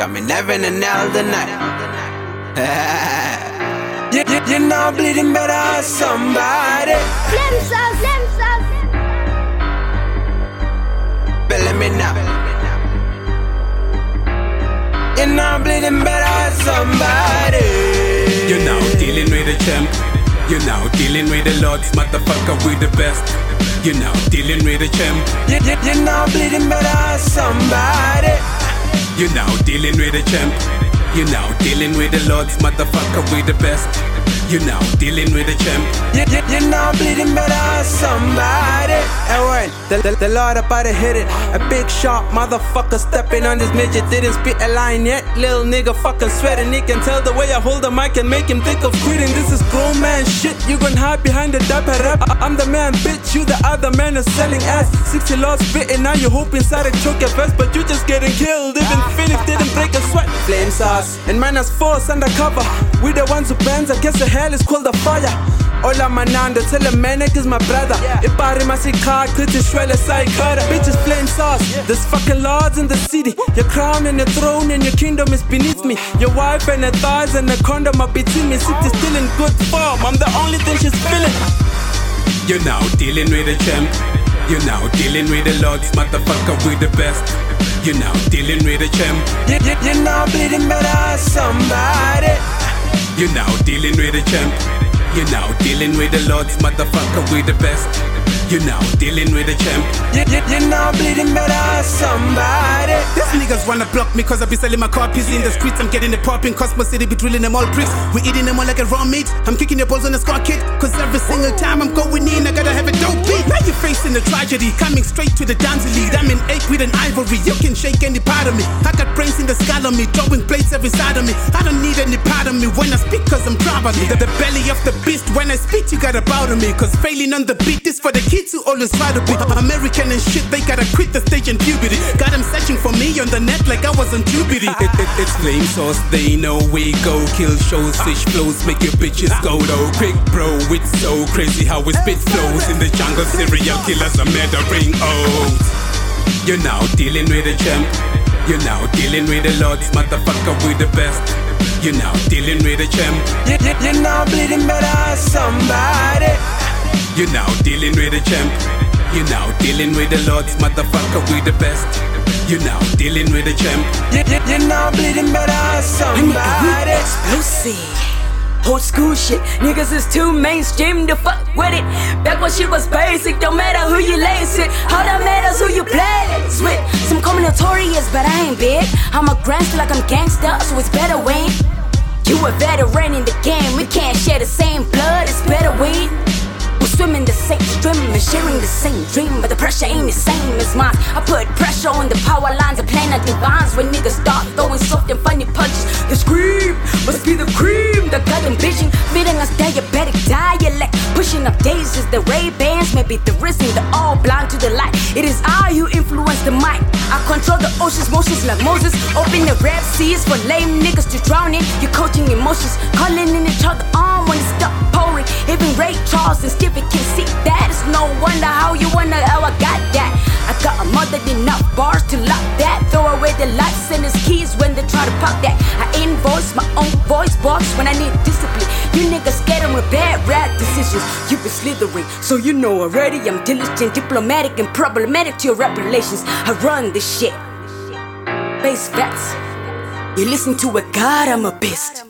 I'm in heaven and hell tonight. you, you, you know bleeding better somebody. Slim sauce, slim sauce. Belly me now. You know bleeding better somebody. You're now dealing with a champ. You're now dealing with the lords, motherfucker, we the best. You're now dealing with a champ. You, you, you know bleeding better somebody. You're now dealing with a champ. You're now dealing with the lords, motherfucker, we the best. You're now dealing with a champ. You, you, you know bleeding better somebody. And when the, the, the Lord about to hit it, a big sharp motherfucker stepping on this midget didn't spit a line yet. Little nigga fucking sweating. He can tell the way I hold the mic and make him think of quitting. This is grown man shit. You gon' hide behind the dapper rap. I, I'm the man, bitch. You the other man is selling ass. 60 laws spitting. Now you hope inside a choke your vest, but you just getting killed. Even Phoenix didn't break a sweat. Flames Flame sauce and minus force undercover. We the ones who bends. I guess the hell is called the fire. Hola manando, tell a man is my brother. If I masi car, could you shred a side cutter? Bitches flame sauce. There's fucking lords in the city. Your crown and your throne and your kingdom is beneath me. Your wife and her thighs and the condom are between me. City still in good form. I'm the only thing she's feeling. You're now dealing with a champ. You're now dealing with the lords, motherfucker, we the best. You're now dealing with a champ. You, you, you know bleeding better somebody. You're now dealing with a champ. You're now dealing with the lords, motherfucker, we the best. You're now dealing with a champ. You, you, you know bleeding better somebody. These niggas wanna block me cause I be selling my copies in the streets. I'm getting it popping, Cosmo City be drilling them all bricks. We eating them all like a raw meat. I'm kicking your balls on a scar kid. Cause every single time I'm going in, I gotta have a dope. Now you're facing the tragedy, coming straight to the dance lead. I'm in eight with an ivory, you can shake any part of me. I got in the skull of me, throwing plates every side of me. I don't need any part of me when I speak cause I'm traveling. The, the belly of the beast, when I speak, you gotta bow to me. Cause failing on the beat is for the kids who always try to be American and shit, they gotta quit the stage and puberty. Got them searching for me on the net like I was on puberty. It, it, it's flame sauce, they know we go. Kill shows, fish flows, make your bitches go low. Quick bro, it's so crazy how we spit flows. In the jungle, serial killers are murdering oaths. You're now dealing with a champ. You're now dealing with the lords, motherfucker, we the best. You're now dealing with a champ. You, you, you know bleeding better somebody. You're now dealing with a champ. You're now dealing with the lords, motherfucker, we the best. You're now dealing with a champ. You, you, you know bleeding better somebody. Explosive. Old school shit, niggas is too mainstream to fuck with it. Back when shit was basic, don't matter who you lace it. All that matters who you plays with. Notorious, but I ain't big. I'm a gangster like I'm gangster, so it's better when you a veteran in the game. We can't share the same blood, it's better when we swim in the same stream and sharing the same dream, but the pressure ain't the same as mine. I put pressure on the power lines and planet divines when niggas start throwing soft and funny punches. The scream must be the cream that got bitching, feeding us dialect, pushing up daisies. The Ray Bans, maybe the wrist and the all blind to the light. It is I who influence the mic. I control the ocean's motions like Moses. Open the red seas for lame niggas to drown in. You're coaching emotions, calling in each other on when it stop pouring. Even Ray Charles and Stevie can see that. It's no wonder how you wonder how I got that. I got a mother than enough bars to lock that. Throw away the lights and the keys when they try to pop that. I invoice my own voice box when I need discipline. You niggas bad rap decisions. You've been slithering, so you know already I'm diligent, diplomatic, and problematic to your rap relations. I run this shit. Base facts. You listen to a god, I'm a beast.